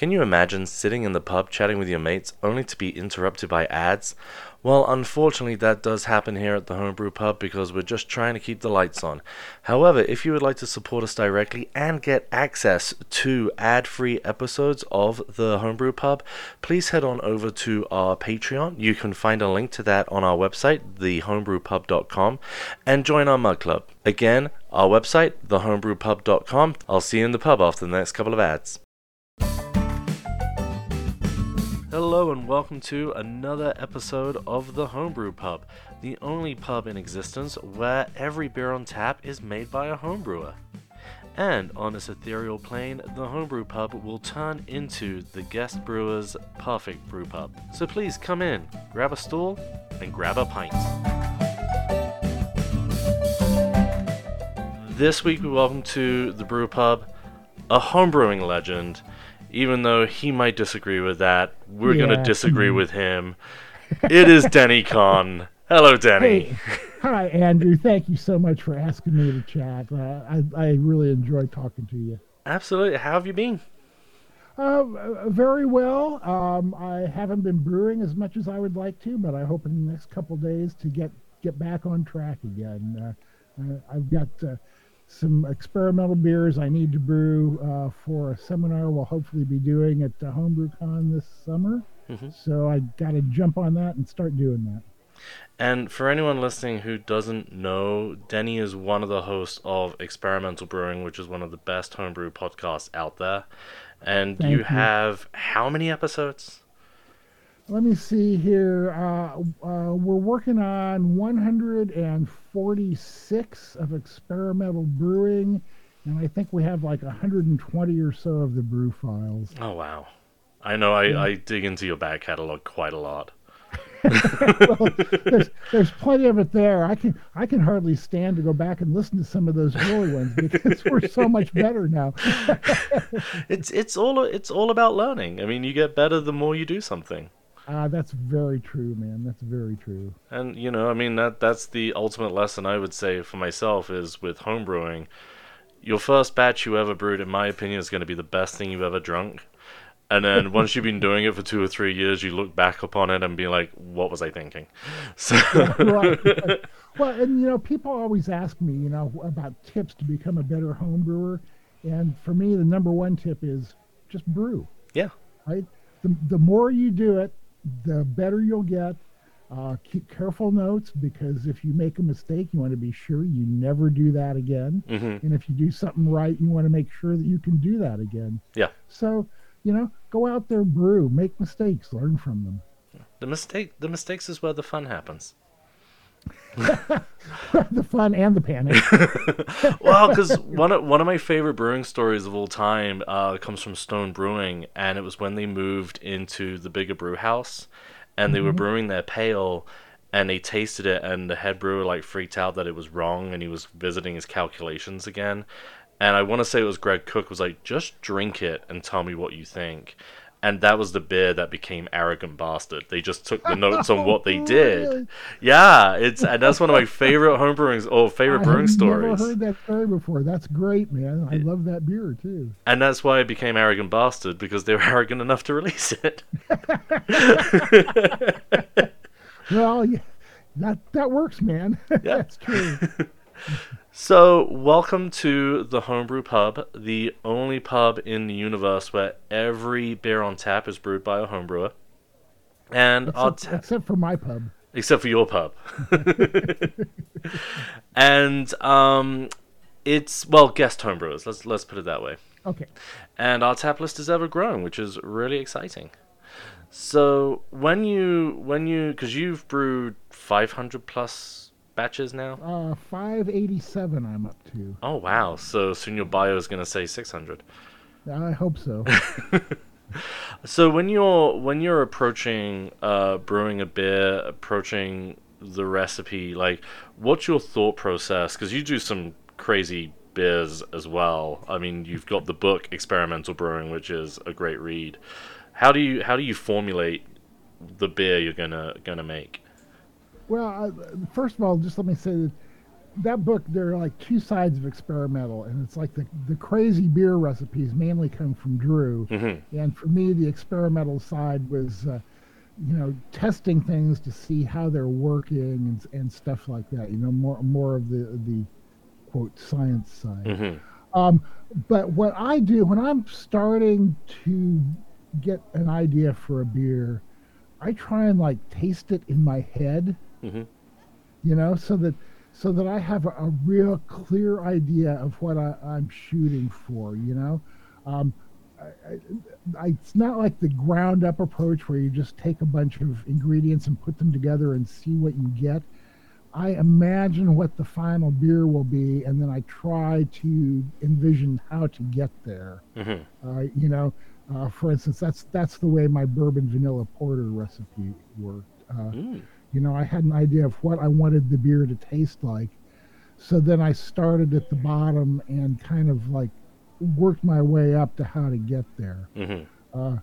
Can you imagine sitting in the pub chatting with your mates only to be interrupted by ads? Well, unfortunately, that does happen here at the Homebrew Pub because we're just trying to keep the lights on. However, if you would like to support us directly and get access to ad free episodes of the Homebrew Pub, please head on over to our Patreon. You can find a link to that on our website, thehomebrewpub.com, and join our mug club. Again, our website, thehomebrewpub.com. I'll see you in the pub after the next couple of ads. Hello and welcome to another episode of the Homebrew Pub, the only pub in existence where every beer on tap is made by a homebrewer. And on this ethereal plane, the Homebrew Pub will turn into the guest brewer's perfect brew pub. So please come in, grab a stool, and grab a pint. This week we welcome to the Brew Pub a homebrewing legend even though he might disagree with that, we're yeah, going to disagree with him. It is Denny Conn. Hello, Denny. Hey. Hi, Andrew. Thank you so much for asking me to chat. Uh, I, I really enjoy talking to you. Absolutely. How have you been? Uh, very well. Um, I haven't been brewing as much as I would like to, but I hope in the next couple days to get get back on track again. Uh, uh I've got uh, some experimental beers I need to brew uh, for a seminar we'll hopefully be doing at uh, HomebrewCon this summer. Mm-hmm. So I got to jump on that and start doing that. And for anyone listening who doesn't know, Denny is one of the hosts of Experimental Brewing, which is one of the best homebrew podcasts out there. And you, you have how many episodes? Let me see here. Uh, uh, we're working on 146 of experimental brewing, and I think we have like 120 or so of the brew files. Oh wow! I know I, yeah. I dig into your back catalog quite a lot. well, there's, there's plenty of it there. I can I can hardly stand to go back and listen to some of those early ones because we're so much better now. it's it's all it's all about learning. I mean, you get better the more you do something. Ah, uh, that's very true, man. That's very true. And you know, I mean that that's the ultimate lesson I would say for myself is with homebrewing. Your first batch you ever brewed, in my opinion, is going to be the best thing you've ever drunk. And then once you've been doing it for two or three years, you look back upon it and be like, "What was I thinking?" So yeah, right. Well, and you know, people always ask me, you know, about tips to become a better home brewer, and for me, the number one tip is just brew. Yeah. Right. The the more you do it, the better you'll get. Uh, keep careful notes because if you make a mistake, you want to be sure you never do that again. Mm-hmm. And if you do something right, you want to make sure that you can do that again. Yeah. So, you know, go out there, brew, make mistakes, learn from them. The mistake, the mistakes is where the fun happens. the fun and the panic. well, because one of one of my favorite brewing stories of all time uh, comes from Stone Brewing, and it was when they moved into the bigger brew house, and they mm-hmm. were brewing their pale, and they tasted it, and the head brewer like freaked out that it was wrong, and he was visiting his calculations again. And I want to say it was Greg Koch was like, just drink it and tell me what you think and that was the beer that became arrogant bastard. They just took the notes on what they oh, did. Yeah, it's and that's one of my favorite homebrewing or favorite I brewing stories. I've never heard that story before. That's great, man. I love that beer too. And that's why it became arrogant bastard because they were arrogant enough to release it. well, yeah, that that works, man. Yeah. that's true. So, welcome to the Homebrew Pub, the only pub in the universe where every beer on tap is brewed by a homebrewer. And except, except for my pub. Except for your pub. and um, it's well, guest homebrewers. Let's let's put it that way. Okay. And our tap list is ever growing, which is really exciting. So when you when you because you've brewed 500 plus batches now? Uh, 587 I'm up to. Oh, wow. So soon your bio is going to say 600. I hope so. so when you're when you're approaching uh, brewing a beer, approaching the recipe, like what's your thought process? Because you do some crazy beers as well. I mean, you've got the book Experimental Brewing, which is a great read. How do you how do you formulate the beer you're gonna gonna make? Well, uh, first of all, just let me say that that book there are like two sides of experimental and it's like the, the crazy beer recipes mainly come from drew Mm-hmm. and for me the experimental side was uh, you know testing things to see how they're working and, and stuff like that you know more more of the the quote science side Mm-hmm. um, but what I do when I'm starting to get an idea for a beer, I try and like taste it in my head, Mm-hmm. you know, so that so that I have a, a real clear idea of what I, I'm shooting for, you know. Um, I, I, I, it's not like the ground up approach where you just take a bunch of ingredients and put them together and see what you get. I imagine what the final beer will be, and then I try to envision how to get there. Mm-hmm. Uh, you know, uh, for instance, that's that's the way my bourbon vanilla porter recipe worked. Uh, Mm. You know, I had an idea of what I wanted the beer to taste like, so then I started at the bottom and kind of like worked my way up to how to get there. Mm-hmm. Uh,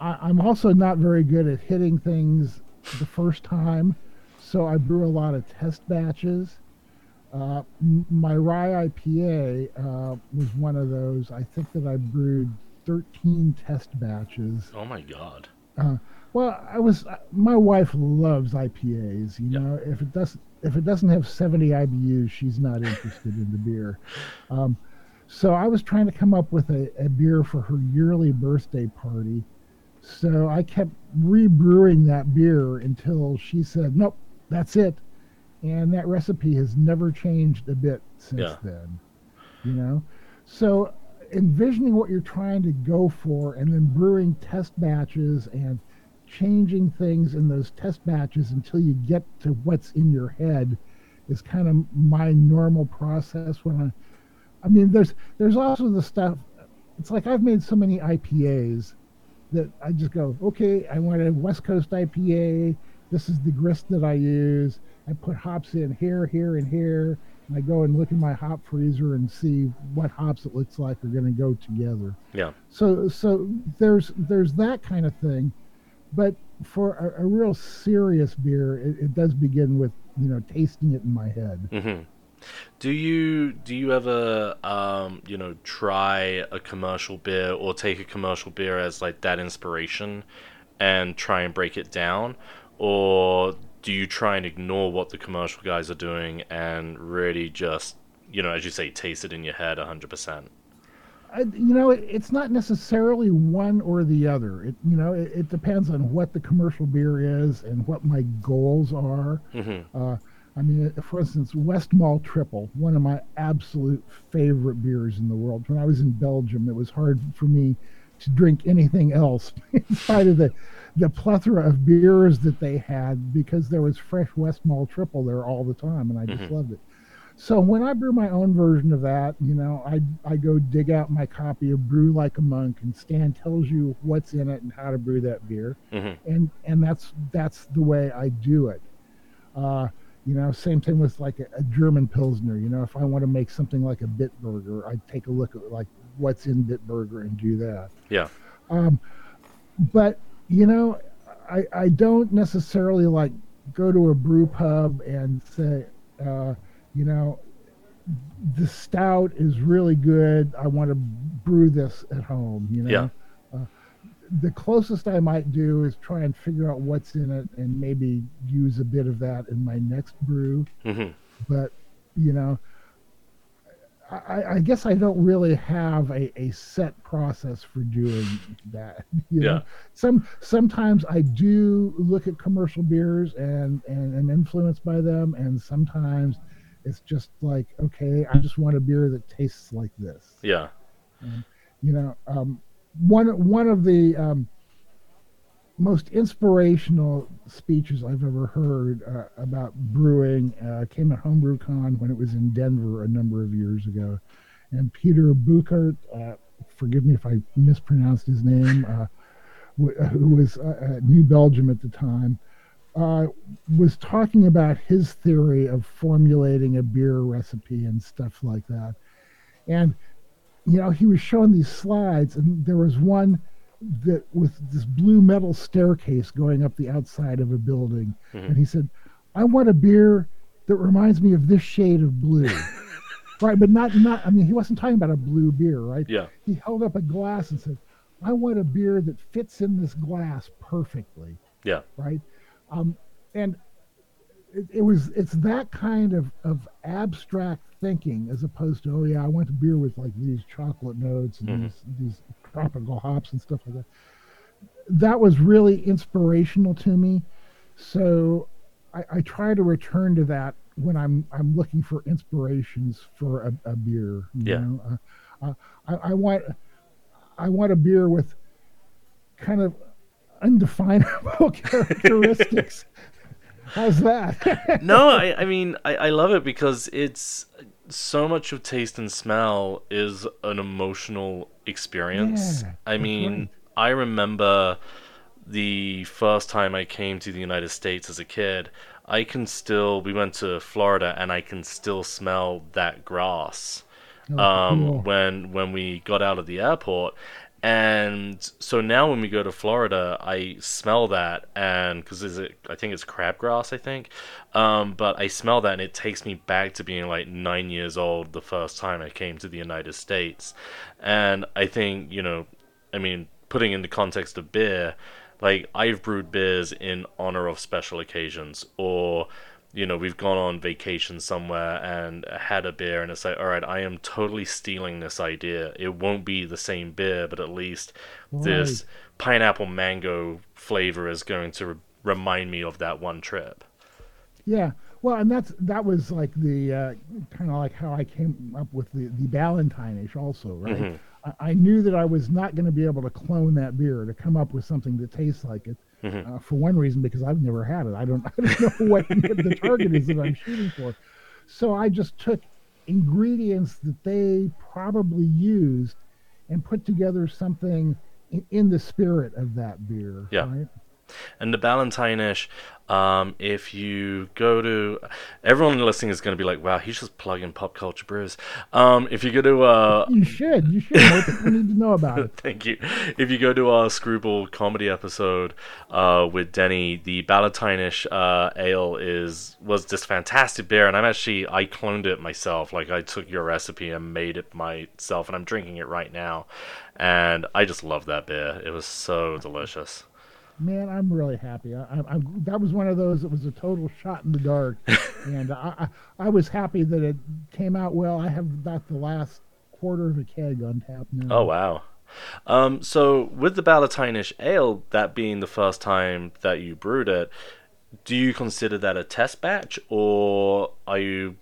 I, I'm also not very good at hitting things the first time, so I brew a lot of test batches. Uh, m- my rye IPA uh, was one of those. I think that I brewed 13 test batches. Oh my god. Well, I was. uh, My wife loves IPAs. You Yeah. know, if it doesn't if it doesn't have 70 IBUs, she's not interested in the beer. Um, so I was trying to come up with a, a beer for her yearly birthday party. So I kept rebrewing that beer until she said, "Nope, that's it," and that recipe has never changed a bit since Yeah. then. You know, so envisioning what you're trying to go for, and then brewing test batches and changing things in those test batches until you get to what's in your head is kind of my normal process when I I mean there's there's also the stuff it's like I've made so many IPAs that I just go, okay, I want a West Coast IPA. This is the grist that I use. I put hops in here, here, and here. And I go and look in my hop freezer and see what hops it looks like are going to go together. Yeah. So, so there's there's that kind of thing, but for a, a real serious beer, it, it does begin with you know tasting it in my head. Mm-hmm. Do you do you ever um you know try a commercial beer or take a commercial beer as like that inspiration and try and break it down or do you try and ignore what the commercial guys are doing and really just you know as you say taste it in your head 100% I, you know, it, it's not necessarily one or the other. It you know it, it depends on what the commercial beer is and what my goals are. hmm Uh, I mean, for instance, Westmalle Tripel, one of my absolute favorite beers in the world. When I was in Belgium, it was hard for me to drink anything else in spite of the the plethora of beers that they had because there was fresh Westmalle Tripel there all the time, and I just Mhm. loved it. So when I brew my own version of that, you know, I I go dig out my copy of Brew Like a Monk, and Stan tells you what's in it and how to brew that beer hmm and and that's that's the way I do it. Uh, you know, same thing with like a, a German Pilsner. You know, if I want to make something like a Bitburger, I take a look at like what's in Bitburger and do that. Yeah. Um, but you know, I I don't necessarily like go to a brew pub and say, uh, you know, the stout is really good. I want to brew this at home. You know. Yeah. Uh, the closest I might do is try and figure out what's in it and maybe use a bit of that in my next brew. hmm But you know, I, I guess I don't really have a, a set process for doing that. You know? Yeah. Some sometimes I do look at commercial beers and and am influenced by them, and sometimes it's just like, okay, I just want a beer that tastes like this Yeah. you know um, one one of the um, most inspirational speeches I've ever heard uh, about brewing uh, came at HomebrewCon when it was in Denver a number of years ago, and Peter Bouckaert, uh, forgive me if I mispronounced his name, uh, who was uh, at New Belgium at the time. Uh, was talking about his theory of formulating a beer recipe and stuff like that. And you know, he was showing these slides, and there was one that with this blue metal staircase going up the outside of a building. Mhm. And he said, I want a beer that reminds me of this shade of blue. right, but not not. I mean, he wasn't talking about a blue beer, right? Yeah. He held up a glass and said, "I want a beer that fits in this glass perfectly." Yeah. Right. Um, and it, it was it's that kind of of abstract thinking as opposed to oh yeah I want a beer with like these chocolate notes and Mhm. these these tropical hops and stuff like that. That was really inspirational to me. So I, I try to return to that when I'm I'm looking for inspirations for a, a beer. You Yeah. know? uh, uh, I, I want I want a beer with kind of undefinable characteristics. How's that? no, I, I mean, I, I love it because it's so much of taste and smell is an emotional experience. Yeah, I mean, right. I remember the first time I came to the United States as a kid. I can still, we went to Florida and I can still smell that grass Oh, um, cool. when when we got out of the airport. And so now when we go to Florida, I smell that, and because is it, I think it's crabgrass, I think. Um, but I smell that, and it takes me back to being like nine years old the first time I came to the United States. And I think you know, I mean, putting into context of beer, like I've brewed beers in honor of special occasions, or you know, we've gone on vacation somewhere and had a beer, and it's like, all right, I am totally stealing this idea. It won't be the same beer, but at least this pineapple mango flavor is going to re- remind me of that one trip. Yeah. Well, and that's that was like the uh, kind of like how I came up with the the Ballantine-ish also, right? Mhm. I, I knew that I was not going to be able to clone that beer to come up with something that tastes like it. Mhm. Uh, for one reason, because I've never had it. I don't I don't know what, what the target is that I'm shooting for. So I just took ingredients that they probably used and put together something in, in the spirit of that beer. Yeah. Right? And the Ballantine-ish, um, if you go to, everyone listening is going to be like, wow, he's just plugging pop culture brews. Um, if you go to, uh, You should. You should. People need to know about it. Thank you. If you go to our Screwball comedy episode uh, with Denny, the Ballantine-ish uh, ale is was this fantastic beer, and I'm actually I cloned it myself. Like I took your recipe and made it myself, and I'm drinking it right now, and I just love that beer. It was so delicious. Man, I'm really happy. I, I, I'm, that was one of those that was a total shot in the dark, and I, I, I was happy that it came out well. I have about the last quarter of a keg on tap now. Oh wow. Um, so with the Ballantine-ish ale, that being the first time that you brewed it, do you consider that a test batch, or are you?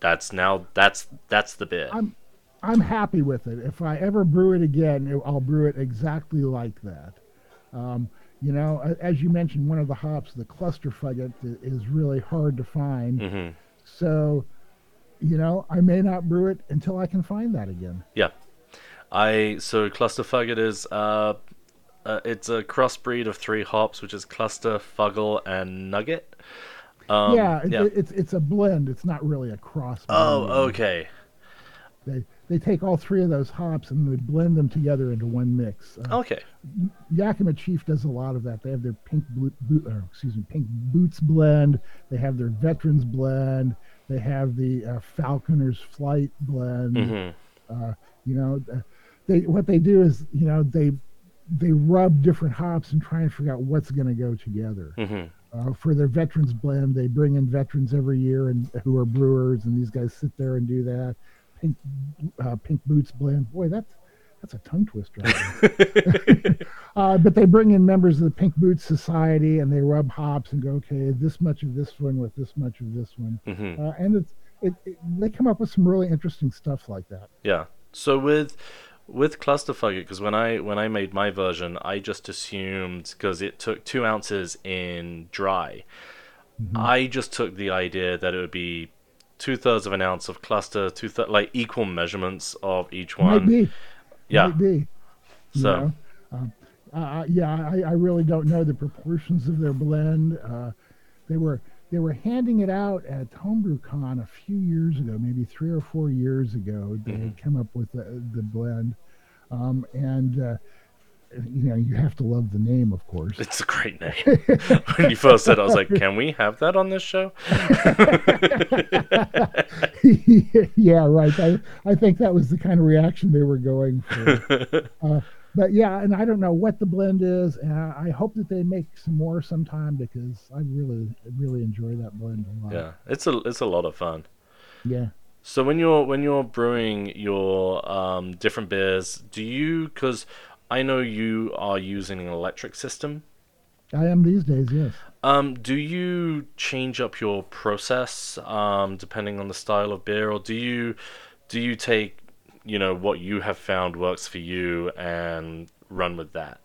That's now that's that's the beer. I'm I'm happy with it. If I ever brew it again, I'll brew it exactly like that. Um, you know, as you mentioned, one of the hops, the cluster fugget, is really hard to find. hmm So, you know, I may not brew it until I can find that again. Yeah. I so cluster fugget is uh, uh it's a crossbreed of three hops, which is cluster, fuggle, and nugget. Um, yeah, it, yeah. it- it's it's a blend. It's not really a cross. oh, okay. They they take all three of those hops and they blend them together into one mix. Uh, Okay. Yakima Chief does a lot of that. They have their pink boot, boot or excuse me, pink boots blend. They have their veterans blend. They have the uh, Falconer's Flight blend. hmm Uh, you know, uh, they what they do is you know they they rub different hops and try and figure out what's going to go together. hmm Uh, for their veterans blend, they bring in veterans every year and who are brewers, and these guys sit there and do that. Pink, uh, pink boots blend. Boy, that's that's a tongue twister. uh, but they bring in members of the Pink Boots Society, and they rub hops and go, okay, this much of this one with this much of this one, hmm uh, and it's it, it, they come up with some really interesting stuff like that. Yeah. So with with cluster fugget, because when I when I made my version, I just assumed because it took two ounces in dry, Mm-hmm. I just took the idea that it would be two thirds of an ounce of cluster, two like equal measurements of each one. be, Yeah. might be. you So know? Um, uh, yeah, I, I really don't know the proportions of their blend. Uh, they were they were handing it out at HomebrewCon a few years ago, maybe three or four years ago. They had come up with the, the blend, um, and uh, you know, you have to love the name, of course. It's a great name. when you first said, it, I was like, "Can we have that on this show?" yeah, right. I I think that was the kind of reaction they were going for. Uh, but yeah, and I don't know what the blend is, and I, I, hope that they make some more sometime because I really really enjoy that blend a lot. Yeah, it's a it's a lot of fun. Yeah. So when you're when you're brewing your um, different beers, do you because I know you are using an electric system. I am these days, yes. Um, do you change up your process um, depending on the style of beer, or do you do you take you know what you have found works for you and run with that?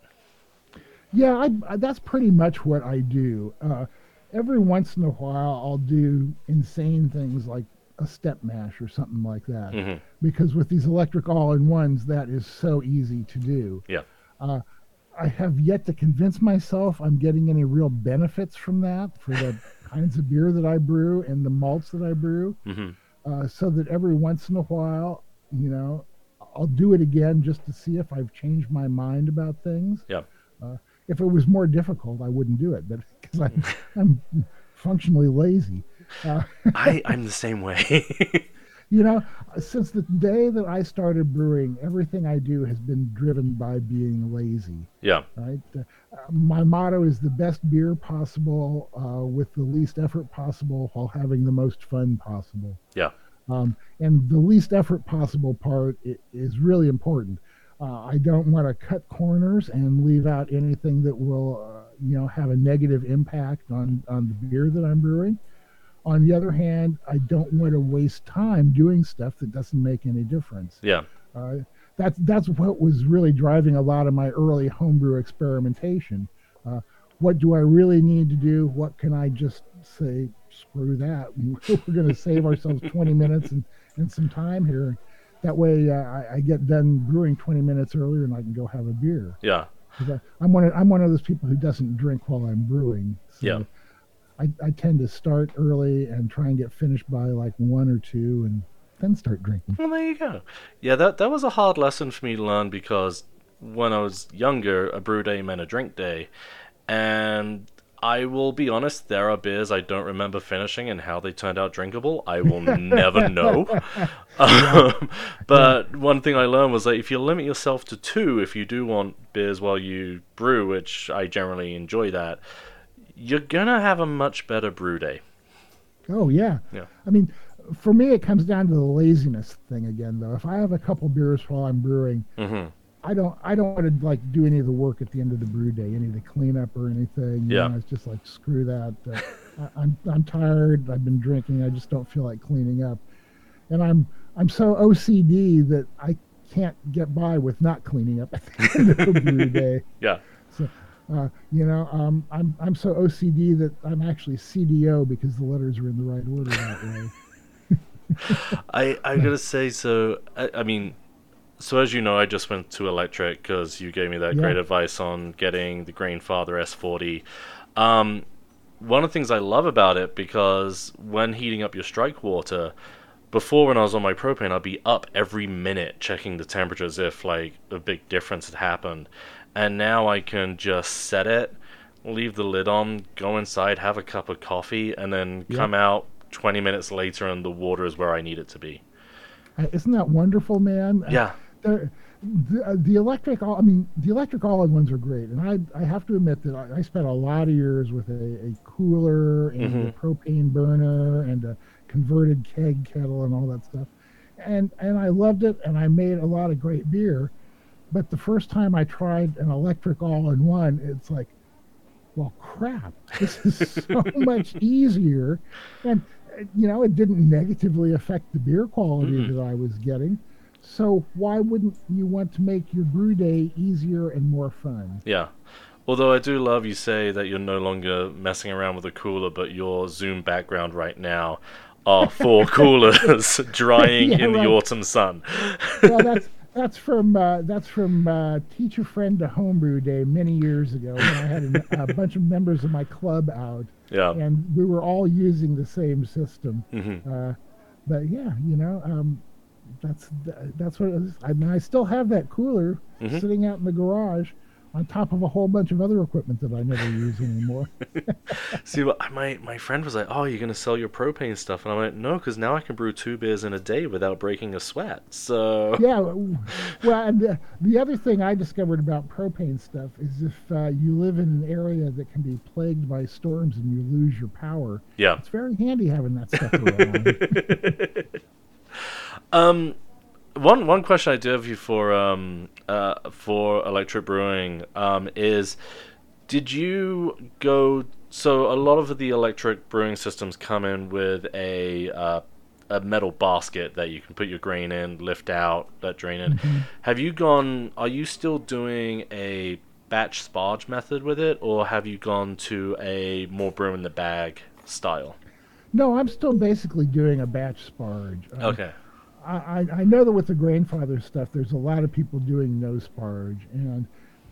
Yeah, I, that's pretty much what I do. Uh, every once in a while, I'll do insane things like a step mash or something like that. Mm-hmm. Because with these electric all in ones, that is so easy to do. Yeah. Uh, I have yet to convince myself I'm getting any real benefits from that for the kinds of beer that I brew and the malts that I brew. Mm-hmm. Uh, so that every once in a while, you know, I'll do it again just to see if I've changed my mind about things. Yeah. Uh, if it was more difficult, I wouldn't do it, but because I'm, I'm functionally lazy. Uh, I I'm the same way. you know, since the day that I started brewing, everything I do has been driven by being lazy. Yeah. Right. Uh, my motto is the best beer possible uh, with the least effort possible while having the most fun possible. Yeah. Um, and the least effort possible part is really important. Uh, I don't want to cut corners and leave out anything that will, uh, you know, have a negative impact on on the beer that I'm brewing. On the other hand, I don't want to waste time doing stuff that doesn't make any difference. Yeah. Uh, that's that's what was really driving a lot of my early homebrew experimentation. Uh, what do I really need to do? What can I just say? Screw that. We're going to save ourselves 20 minutes and, and some time here. That way, uh, I, I, get done brewing 20 minutes earlier, and I can go have a beer. Yeah. I, am one. Of, I'm one of those people who doesn't drink while I'm brewing. So yeah. I, I tend to start early and try and get finished by like one or two and then start drinking. Well, there you go. Yeah, that that was a hard lesson for me to learn because when I was younger, a brew day meant a drink day, and I will be honest, there are beers I don't remember finishing and how they turned out drinkable. I will never know. Um, but one thing I learned was that if you limit yourself to two, if you do want beers while you brew, which I generally enjoy that, you're gonna have a much better brew day. Oh yeah. Yeah. I mean, for me, it comes down to the laziness thing again, though. If I have a couple beers while I'm brewing, mm-hmm. I don't I don't want to like do any of the work at the end of the brew day, any of the cleanup or anything. Yeah. You know, it's just like screw that. Uh, I, I'm I'm tired. I've been drinking. I just don't feel like cleaning up, and I'm I'm so OCD that I can't get by with not cleaning up at the end of the brew day. Yeah. So uh, you know, um, I'm I'm so OCD that I'm actually CDO because the letters are in the right order that way. I I gotta say so. I, I, mean, so as you know, I just went to electric because you gave me that yeah. great advice on getting the Grainfather S40. Um, one of the things I love about it because when heating up your strike water, before when I was on my propane, I'd be up every minute checking the temperatures if like a big difference had happened and now I can just set it, leave the lid on, go inside, have a cup of coffee, and then yep. come out 20 minutes later, and the water is where I need it to be. Uh, isn't that wonderful, man? Uh, yeah. The, uh, the, electric, all, I mean, the electric all-in-ones are great, and I, I have to admit that I, I spent a lot of years with a, a cooler and mm-hmm. a propane burner and a converted keg kettle and all that stuff, and and I loved it, and I made a lot of great beer but the first time I tried an electric all in one, it's like, well, crap, this is so much easier. And, you know, it didn't negatively affect the beer quality mm-hmm. that I was getting. So why wouldn't you want to make your brew day easier and more fun? Yeah. Although I do love you say that you're no longer messing around with a cooler, but your Zoom background right now are four coolers drying yeah, in right. the autumn sun. well, that's that's from uh, that's from uh, teacher friend to homebrew day many years ago when I had a, a, bunch of members of my club out. Yeah. And we were all using the same system. Mm-hmm. Uh, but yeah, you know, um, that's that's what it is. I mean, I still have that cooler mm-hmm. sitting out in the garage, on top of a whole bunch of other equipment that I never use anymore. See, my my friend was like, "Oh, you're gonna sell your propane stuff," and I went, "No, because now I can brew two beers in a day without breaking a sweat." So yeah, well, and the, the other thing I discovered about propane stuff is if uh, you live in an area that can be plagued by storms and you lose your power, yeah, it's very handy having that stuff around. um, one one question I do have you for um uh for electric brewing um is did you go so a lot of the electric brewing systems come in with a uh, a metal basket that you can put your grain in, lift out, let drain in. Mm-hmm. Have you gone? Are you still doing a batch sparge method with it, or have you gone to a more brew in the bag style? No, I'm still basically doing a batch sparge. Uh, okay. I, I know that with the Grainfather stuff, there's a lot of people doing no sparge, and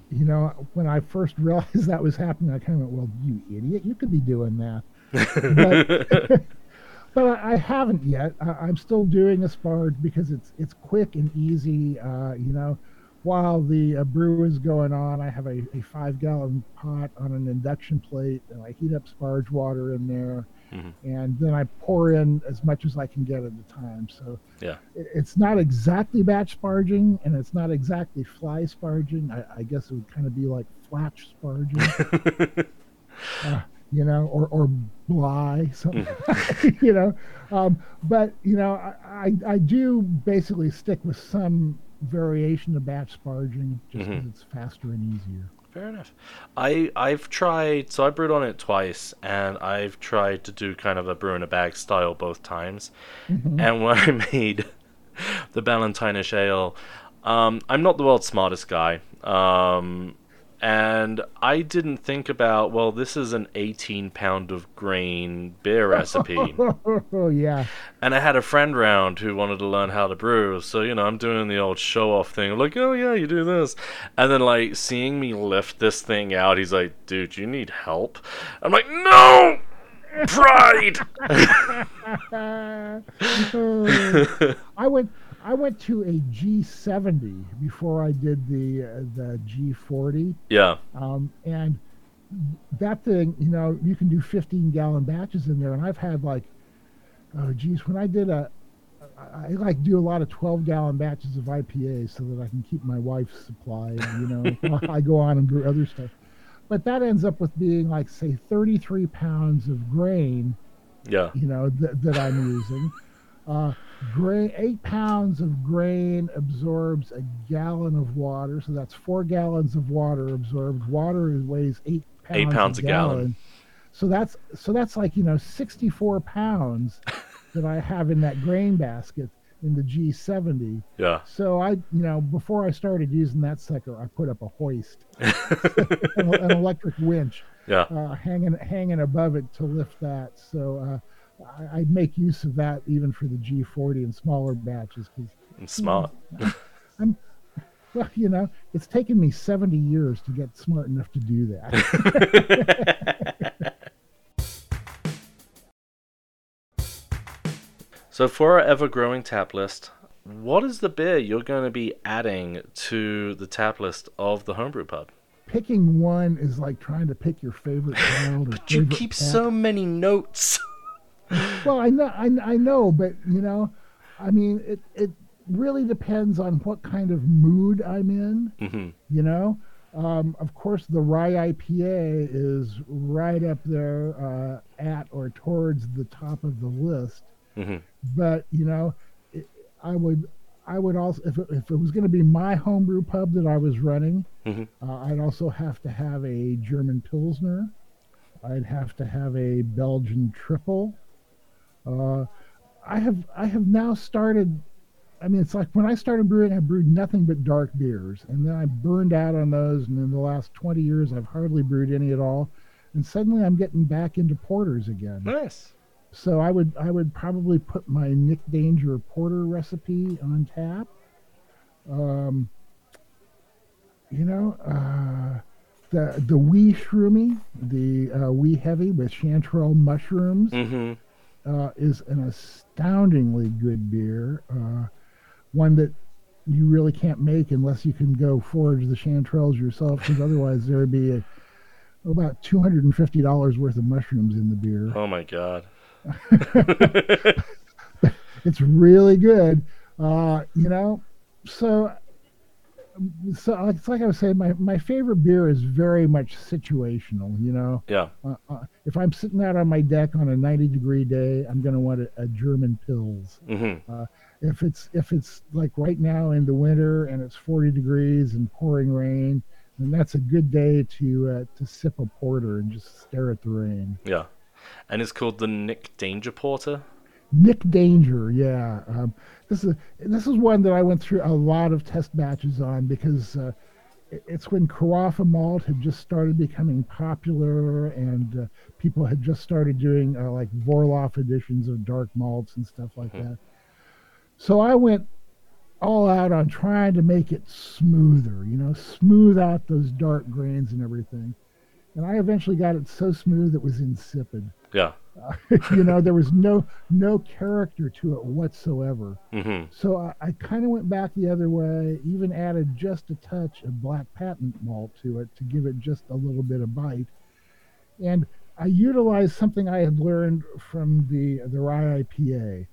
you know when I first realized that was happening, I kind of went, "Well, you idiot, you could be doing that." but, but I, haven't yet. I, am still doing a sparge because it's it's quick and easy. Uh, you know, while the uh, brew is going on, I have a, a five gallon pot on an induction plate, and I heat up sparge water in there mm-hmm. and then I pour in as much as I can get at a time. So yeah, it's not exactly batch sparging, and it's not exactly fly sparging. I, I guess it would kind of be like flatch sparging. uh, you know, or or bly, something, mm-hmm. you know. Um, but you know, I, I, I do basically stick with some variation of batch sparging just because mm-hmm. it's faster and easier. Fair enough. I I've tried so I brewed on it twice and I've tried to do kind of a brew in a bag style both times. Mm-hmm. And when I made the Ballantinish ale, um, I'm not the world's smartest guy. Um, and I didn't think about well, this is an 18 pound of grain beer recipe. oh yeah. And I had a friend round who wanted to learn how to brew, so you know I'm doing the old show off thing, like oh yeah, you do this, and then like seeing me lift this thing out, he's like, dude, you need help. I'm like, no. Pride. I went I went to a G70 before I did the uh, the G40. Yeah. Um, and that thing, you know, you can do 15 gallon batches in there, and I've had like, oh geez, when I did a, I like do a lot of 12 gallon batches of IPA so that I can keep my wife supplied. You know, I go on and brew other stuff, but that ends up with being like say 33 pounds of grain. Yeah. You know th- that I'm using. Uh, grain, eight pounds of grain absorbs a gallon of water, so that's four gallons of water absorbed. Water weighs eight pounds, eight pounds a, a gallon. gallon. So that's so that's like you know 64 pounds that I have in that grain basket in the G70. Yeah. So I, you know, before I started using that sucker, I put up a hoist, an, an, electric winch, yeah, uh, hanging hanging above it to lift that. So. Uh, I, would make use of that even for the G40 and smaller batches. Cause, smart. You know, I'm, well, you know, it's taken me 70 years to get smart enough to do that. so, for our ever growing tap list, what is the beer you're going to be adding to the tap list of the homebrew pub? Picking one is like trying to pick your favorite child. but you keep so many notes. Well, I know, I, I know, but you know, I mean, it it really depends on what kind of mood I'm in. Mm-hmm. You know, um, of course, the rye IPA is right up there uh, at or towards the top of the list. Mm-hmm. But you know, it, I would I would also if it, if it was going to be my homebrew pub that I was running, mm-hmm. uh, I'd also have to have a German Pilsner. I'd have to have a Belgian triple. Uh, I have I have now started. I mean, it's like when I started brewing, I brewed nothing but dark beers, and then I burned out on those. And in the last twenty years, I've hardly brewed any at all. And suddenly, I'm getting back into porters again. Nice. So I would I would probably put my Nick Danger porter recipe on tap. Um, you know, uh, the the wee shroomy, the uh, wee heavy with chanterelle mushrooms. Mm-hmm uh, is an astoundingly good beer. Uh, one that you really can't make unless you can go forage the chanterelles yourself, because otherwise there would be a, about two hundred and fifty dollars worth of mushrooms in the beer. Oh my god. it's really good. Uh, you know, so so it's like I was saying, my, my favorite beer is very much situational. You know, Yeah. uh, uh, if I'm sitting out on my deck on a 90 degree day, I'm going to want a, a German Pils. hmm If it's if it's like right now in the winter and it's 40 degrees and pouring rain, then that's a good day to uh, to sip a porter and just stare at the rain. Yeah. And it's called the Nick Danger Porter. Nick Danger, yeah. Um, this is this is one that I went through a lot of test matches on because uh, it's when Carafa malt had just started becoming popular and uh, people had just started doing uh, like Vorlauf editions of dark malts and stuff like that. So I went all out on trying to make it smoother, you know, smooth out those dark grains and everything. And I eventually got it so smooth it was insipid Yeah. you know there was no no character to it whatsoever. Hmm so i, I kind of went back the other way even added just a touch of black patent malt to it to give it just a little bit of bite. And i utilized something i had learned from the the rye ipa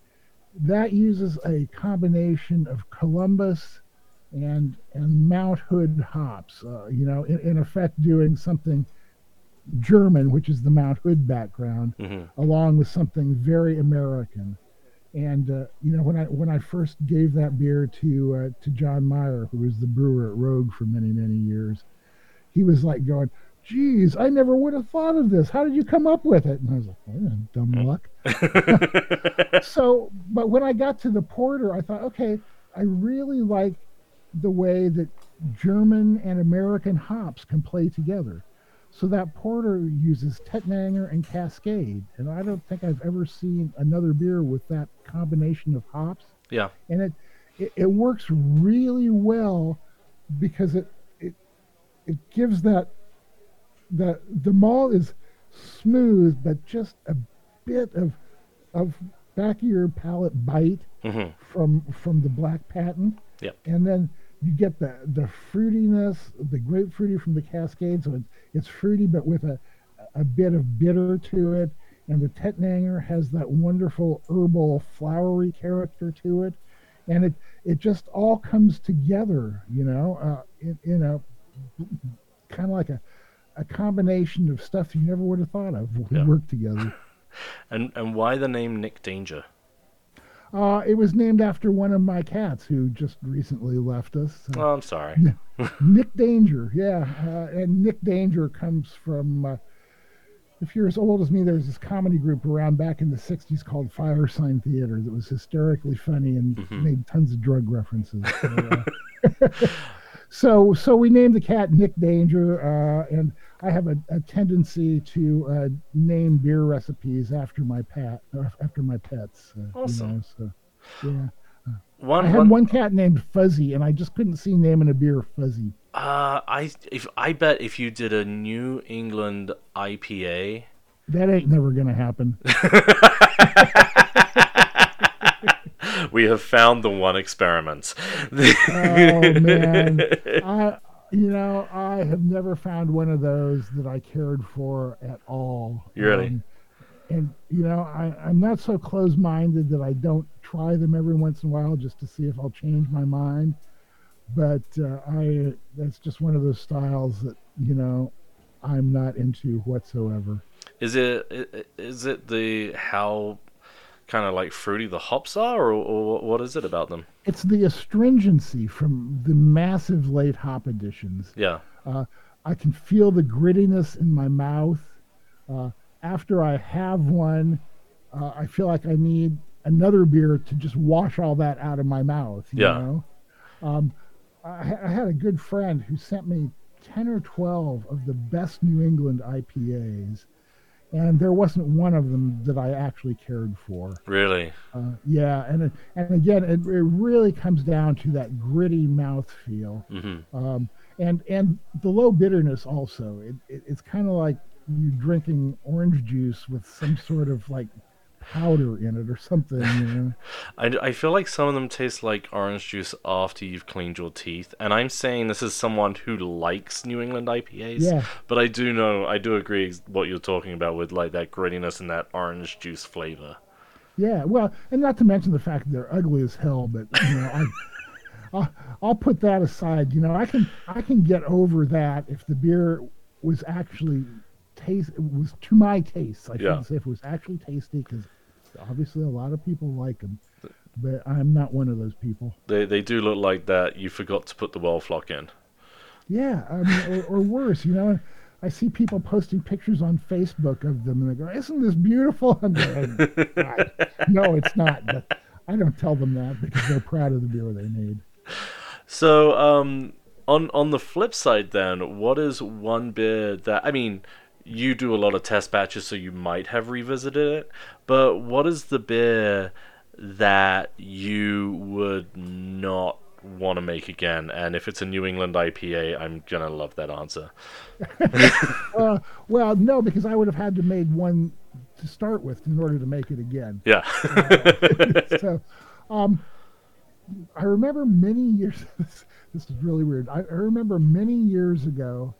that uses a combination of columbus and and mount hood hops uh, you know in, in effect doing something german which is the mount hood background hmm along with something very American. And uh, you know, when I when I first gave that beer to uh, to John Maier, who was the brewer at Rogue for many many years, he was like going, "Geez, I never would have thought of this. How did you come up with it?" And I was like, oh, "Dumb luck." so, but when I got to the porter, I thought, okay, I really like the way that German and American hops can play together. So that porter uses Tettnanger and Cascade, and I don't think I've ever seen another beer with that combination of hops. yeah. And it it, it works really well because it it it gives that the the malt is smooth, but just a bit of of back of your palate bite hmm from from the black patent. Yep. And then you get the the fruitiness, the grapefruity from the Cascade. So it's it's fruity, but with a a bit of bitter to it. And the Tettnanger has that wonderful herbal, flowery character to it, and it it just all comes together, you know, uh, in, in a kind of like a a combination of stuff you never would have thought of would Yeah. work together. And and why the name Nick Danger? Uh, it was named after one of my cats who just recently left us. Uh, Oh, I'm sorry. Nick Danger, yeah, uh, and Nick Danger comes from. Uh, if you're as old as me, there was this comedy group around back in the '60s called Firesign Theatre that was hysterically funny and Mhm. made tons of drug references. So, uh, so, so we named the cat Nick Danger, uh, and I have a, a tendency to uh, name beer recipes after my pet, after my pets. Uh, you know, so, yeah. One, I had one, one cat named Fuzzy, and I just couldn't see naming a beer Fuzzy. Uh, I if I bet if you did a New England IPA, That ain't never gonna happen. we have found the one experiment. Oh man, I you know I have never found one of those that I cared for at all. Really? Um, and you know I, I'm not so close-minded that I don't try them every once in a while just to see if I'll change my mind. But uh, I that's just one of those styles that you know I'm not into whatsoever. Is it is it the how kind of like fruity the hops are, or, or what is it about them? It's the astringency from the massive late hop additions. Yeah. Uh, I can feel the grittiness in my mouth. Uh, after I have one, uh, I feel like I need another beer to just wash all that out of my mouth. You Yeah. know? Um, I, I had a good friend who sent me 10 or 12 of the best New England IPAs, and there wasn't one of them that I actually cared for. Really. Uh, yeah, and it, and again, it, it really comes down to that gritty mouth feel hmm um, and and the low bitterness also. It, it it's kind of like you drinking orange juice with some sort of like powder in it or something. You know? I, I feel like some of them taste like orange juice after you've cleaned your teeth, and I'm saying this is someone who likes New England IPAs. Yeah. But I do know, I do agree what you're talking about with like that grittiness and that orange juice flavor. Yeah, well, and not to mention the fact that they're ugly as hell, but you know, I, I'll, I'll put that aside. You know, I can I can get over that if the beer was actually taste was to my taste. I Yeah. should say if it was actually tasty, because obviously a lot of people like them, but I'm not one of those people. They they do look like that you forgot to put the Whirlfloc in. Yeah, I mean, or, or worse, you know. I see people posting pictures on Facebook of them, and they go, "Isn't this beautiful?" I'm going, "God, "No, it's not." But I don't tell them that because they're proud of the beer they made. So, um, on on the flip side, then, what is one beer that I mean? You do a lot of test batches, so you might have revisited it. But what is the beer that you would not want to make again? And if it's a New England IPA, I'm gonna love that answer. Uh, well, no, because I would have had to make one to start with in order to make it again. Yeah. so, um, I remember many years. This, this is really weird. I, I remember many years ago,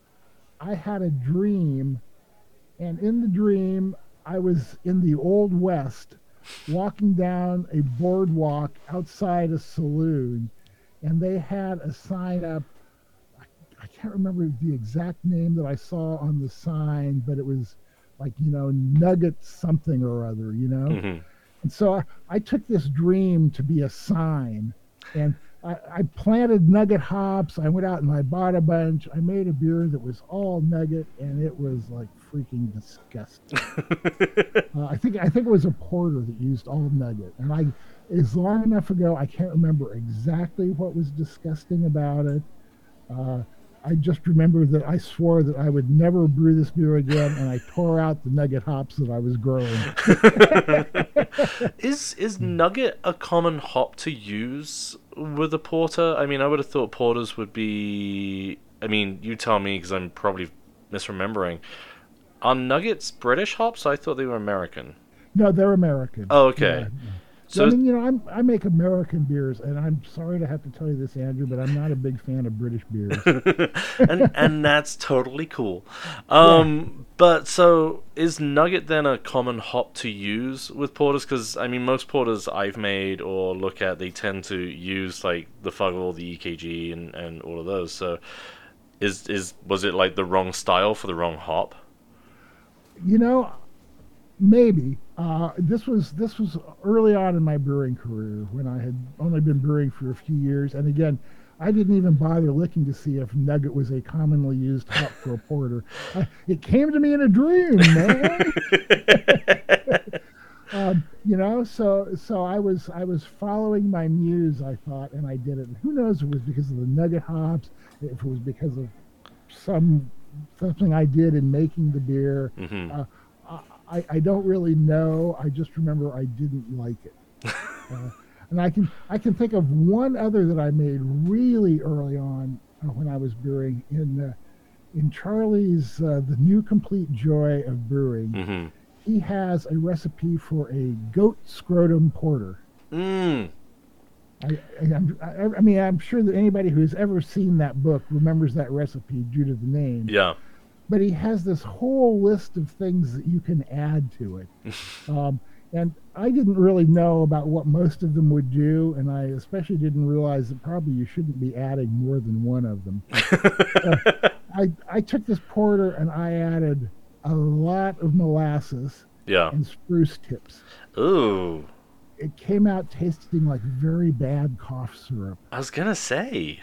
I had a dream, and in the dream, I was in the old west, walking down a boardwalk outside a saloon, and they had a sign up. I, I can't remember the exact name that I saw on the sign, but it was like you know nugget something or other, you know. Mhm. And so I, I took this dream to be a sign, and I, I planted nugget hops. I went out and I bought a bunch. I made a beer that was all nugget, and it was like freaking disgusting. uh, I think I think it was a porter that used all nugget, and I it's long enough ago. I can't remember exactly what was disgusting about it. Uh, I just remember that I swore that I would never brew this beer again, and I tore out the nugget hops that I was growing. Is is nugget a common hop to use with a porter? I mean, I would have thought porters would be. I mean, you tell me because I'm probably misremembering. Are nuggets British hops? I thought they were American. No, they're American. Oh, okay. Yeah. So I mean, you know, I'm, I make American beers, and I'm sorry to have to tell you this, Andrew, but I'm not a big fan of British beers. and and that's totally cool. Um, but so is nugget then a common hop to use with porters? Because I mean, most porters I've made or look at, they tend to use like the Fuggle, the EKG, and and all of those. So is is was it like the wrong style for the wrong hop? You know, maybe uh, this was this was early on in my brewing career when I had only been brewing for a few years, and again. I didn't even bother looking to see if Nugget was a commonly used hop for a porter. I, it came to me in a dream, man. um, you know, so so I was I was following my muse, I thought, and I did it. And who knows if it was because of the nugget hops, if it was because of some something I did in making the beer. hmm Uh, I, I don't really know. I just remember I didn't like it. uh, and I can I can think of one other that I made really early on uh, when I was brewing in uh, in Charlie's uh, the new complete joy of brewing. hmm He has a recipe for a goat scrotum porter. Mm. I, I, I mean, I'm sure that anybody who's ever seen that book remembers that recipe due to the name. Yeah. But he has this whole list of things that you can add to it. um, and I didn't really know about what most of them would do, and I especially didn't realize that probably you shouldn't be adding more than one of them. Uh, I, I took this porter and I added a lot of molasses Yeah. and spruce tips. Ooh. It came out tasting like very bad cough syrup. I was gonna say.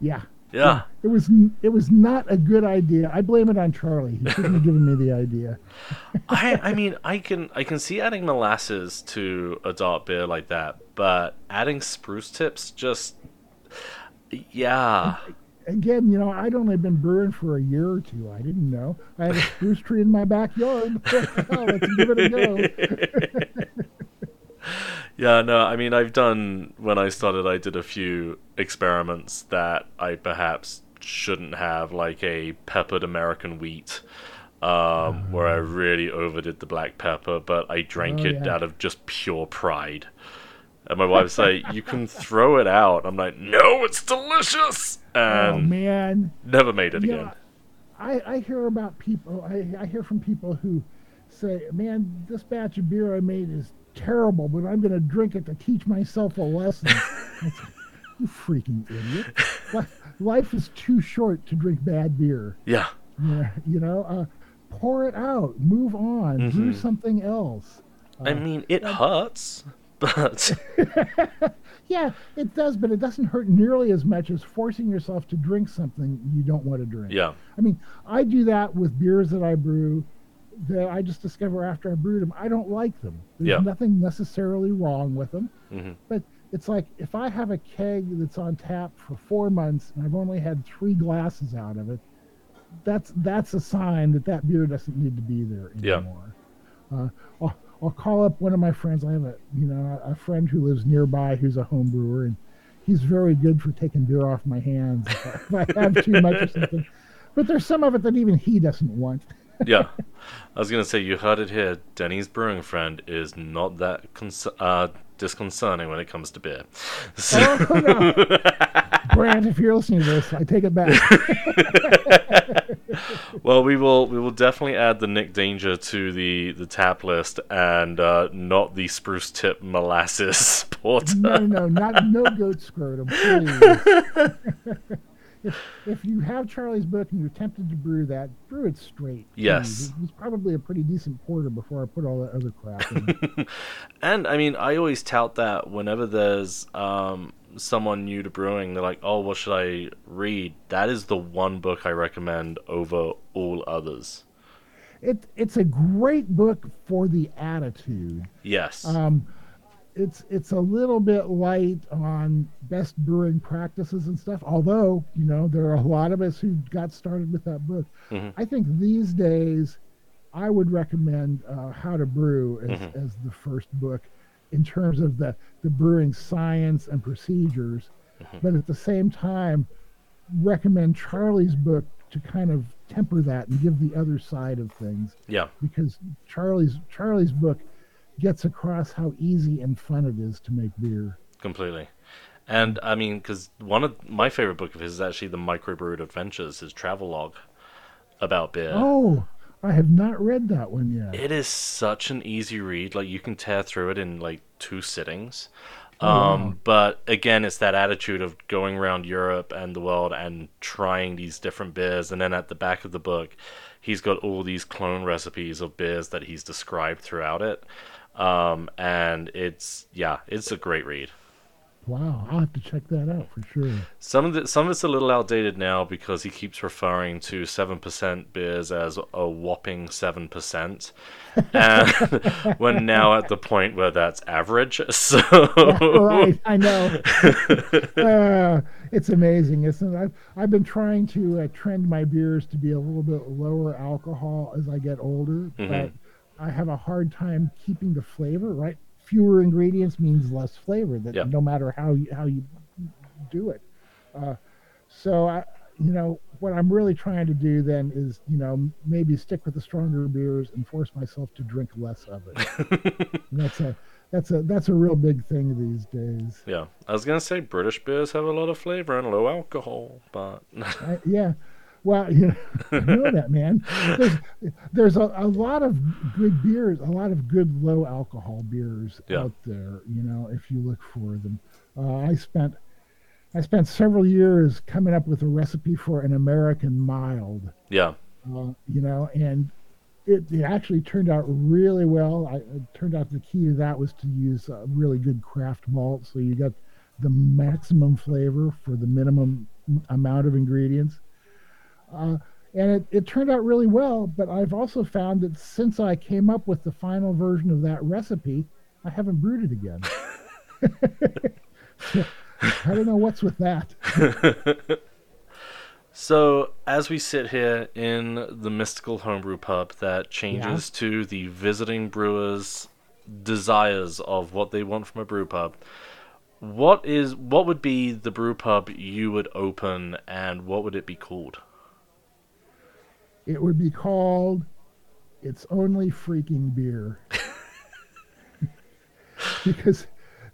Yeah, Yeah. It was it was not a good idea. I blame it on Charlie. He shouldn't have given me the idea. I I mean I can I can see adding molasses to a dark beer like that, but adding spruce tips just yeah. Again, you know, I'd only been brewing for a year or two. I didn't know. I had a spruce tree in my backyard. Let's give it a go. Yeah, no, I mean I've done when I started I did a few experiments that I perhaps shouldn't have like a peppered American wheat um, where I really overdid the black pepper, but I drank Oh, it yeah. out of just pure pride. And my wife's like, "You can throw it out." I'm like, "No, it's delicious," Oh and man, never made it Yeah, again. I, I hear about people. I, I hear from people who say, "Man, this batch of beer I made is terrible, but I'm going to drink it to teach myself a lesson." You freaking idiot! Life is too short to drink bad beer. Yeah, Yeah, you know, uh, pour it out, move on, do Mhm. something else. I mean, it hurts, but Yeah, it does, but it doesn't hurt nearly as much as forcing yourself to drink something you don't want to drink. yeah, I mean, I do that with beers that I brew that I just discover after I brewed them. I don't like them. There's Yeah. nothing necessarily wrong with them, hmm but it's like if I have a keg that's on tap for four months and I've only had three glasses out of it, that's that's a sign that that beer doesn't need to be there Yeah. anymore. Uh, I'll, I'll call up one of my friends. I have a you know a friend who lives nearby who's a home brewer, and he's very good for taking beer off my hands if I, if I have too much or something. But there's some of it that even he doesn't want. yeah. I was gonna say you heard it here. Denny's brewing friend is not that cons- uh, disconcerting when it comes to beer. So, Oh, no. Brant, if you're listening to this, I take it back. well, we will we will definitely add the Nick Danger to the the tap list and uh, not the spruce tip molasses porter. No, no, not no goat scrotum, please. If, if you have Charlie's book and you're tempted to brew that, brew it straight. Yes. It was probably a pretty decent porter before I put all that other crap in. And I mean, I always tout that whenever there's um, someone new to brewing, they're like, "Oh, what should I read?" That is the one book I recommend over all others. it, it's a great book for the attitude. Yes. Um, it's it's a little bit light on best brewing practices and stuff. Although you know there are a lot of us who got started with that book. Mhm. I think these days, I would recommend uh, How to Brew as, Mhm. as the first book in terms of the the brewing science and procedures. Mhm. But at the same time, recommend Charlie's book to kind of temper that and give the other side of things yeah. because Charlie's Charlie's book gets across how easy and fun it is to make beer. Completely. And I mean, because one of my favorite book of his is actually the Microbrewed Adventures, his travel log about beer. Oh, I have not read that one yet. It is such an easy read. Like you can tear through it in like two sittings. Oh, Um, wow. but again, it's that attitude of going around Europe and the world and trying these different beers. And then at the back of the book, he's got all these clone recipes of beers that he's described throughout it. Um, and it's yeah, it's a great read. Wow, I'll have to check that out for sure. Some of it, some of it's a little outdated now because he keeps referring to seven percent beers as a whopping seven percent, and we're now at the point where that's average. So right, I know. uh, it's amazing, isn't it? I've, I've been trying to uh, trend my beers to be a little bit lower alcohol as I get older, Mhm. but I have a hard time keeping the flavor. Right, fewer ingredients means less flavor. That no matter how you, how you do it. Uh, so I, you know, what I'm really trying to do then is, you know, maybe stick with the stronger beers and force myself to drink less of it. That's a that's a that's a real big thing these days. yeah, I was gonna say British beers have a lot of flavor and low alcohol, but I, yeah. Well, you know, I know that, man. There's, there's a, a lot of good beers, a lot of good low alcohol beers Yeah. out there. You know, if you look for them. Uh, I spent I spent several years coming up with a recipe for an American mild. yeah, Uh, you know, and it, it actually turned out really well. I, it turned out the key to that was to use a really good craft malt, so you got the maximum flavor for the minimum amount of ingredients. Uh, and it, it turned out really well, but I've also found that since I came up with the final version of that recipe, I haven't brewed it again. I don't know what's with that. So, as we sit here in the mystical homebrew pub that changes to the visiting brewer's desires of what they want from a brew pub, what is what would be the brew pub you would open and what would it be called? It would be called it's only freaking beer. because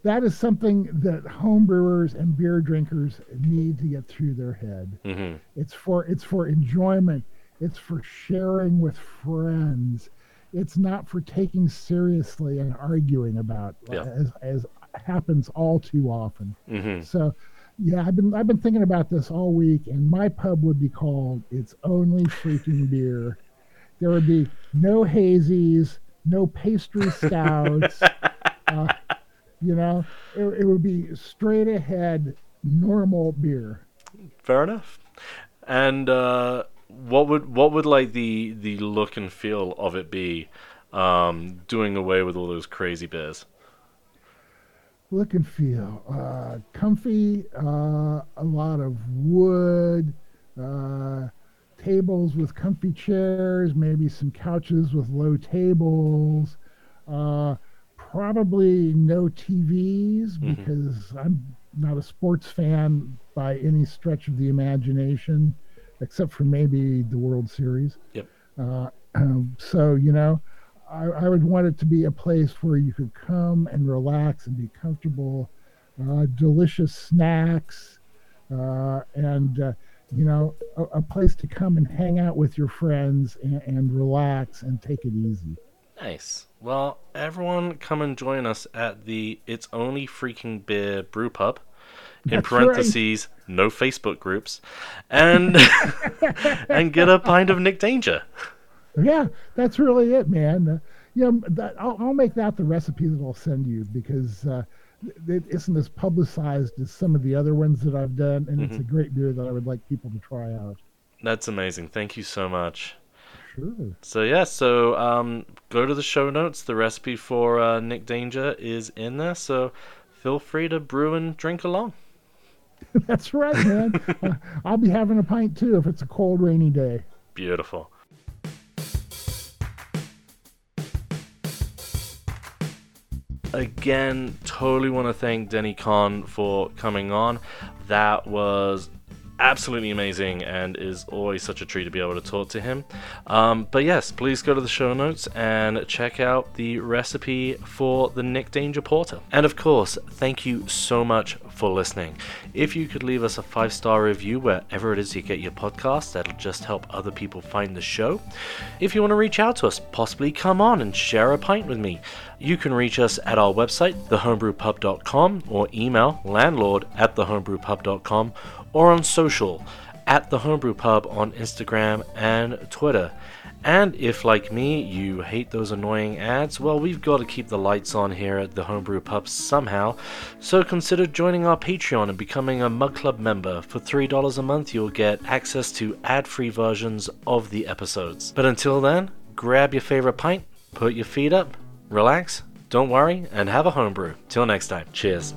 that is something that homebrewers and beer drinkers need to get through their head. Mm-hmm. It's for it's for enjoyment. It's for sharing with friends. It's not for taking seriously and arguing about, Yeah. as, as happens all too often. Mm-hmm. So, yeah, I've been I've been thinking about this all week, and my pub would be called "It's Only Freaking Beer." There would be no hazies, no pastry stouts. uh, you know, it, it would be straight ahead normal beer. Fair enough. And uh, what would what would like the the look and feel of it be? Um, doing away with all those crazy beers. Look and feel uh, comfy. Uh, a lot of wood. Uh, tables with comfy chairs. Maybe some couches with low tables. Uh, probably no TVs Mhm. because I'm not a sports fan by any stretch of the imagination, except for maybe the World Series. Yep. Uh, um, so you know, I, I would want it to be a place where you could come and relax and be comfortable. Uh, delicious snacks, uh, and uh, you know, a, a place to come and hang out with your friends and, and relax and take it easy. Nice. Well, everyone, come and join us at the It's Only Freaking Beer Brew Pub. In That's parentheses, no Facebook groups, and and get a pint of Nick Danger. Yeah, that's really it, man. Uh, yeah, that, I'll, I'll make that the recipe that I'll send you because uh, it isn't as publicized as some of the other ones that I've done, and it's a great beer that I would like people to try out. That's amazing. Thank you so much. Sure. So yeah, so um, go to the show notes. The recipe for uh, Nick Danger is in there. So feel free to brew and drink along. That's right, man. uh, I'll be having a pint too if it's a cold, rainy day. Beautiful. Again, totally want to thank Denny Conn for coming on. That was absolutely amazing and is always such a treat to be able to talk to him. Um, but yes, please go to the show notes and check out the recipe for the Nick Danger Porter. And of course, thank you so much for listening. If you could leave us a five star review wherever it is you get your podcast, that'll just help other people find the show. If you want to reach out to us, possibly come on and share a pint with me. You can reach us at our website, thehomebrewpub.com, or email landlord at thehomebrewpub.com, or on social at the Homebrew Pub on Instagram and Twitter. And if, like me, you hate those annoying ads, well, we've got to keep the lights on here at the Homebrew Pub somehow. So consider joining our Patreon and becoming a Mug Club member. For $3 a month, you'll get access to ad free versions of the episodes. But until then, grab your favorite pint, put your feet up, relax, don't worry, and have a homebrew. Till next time, cheers.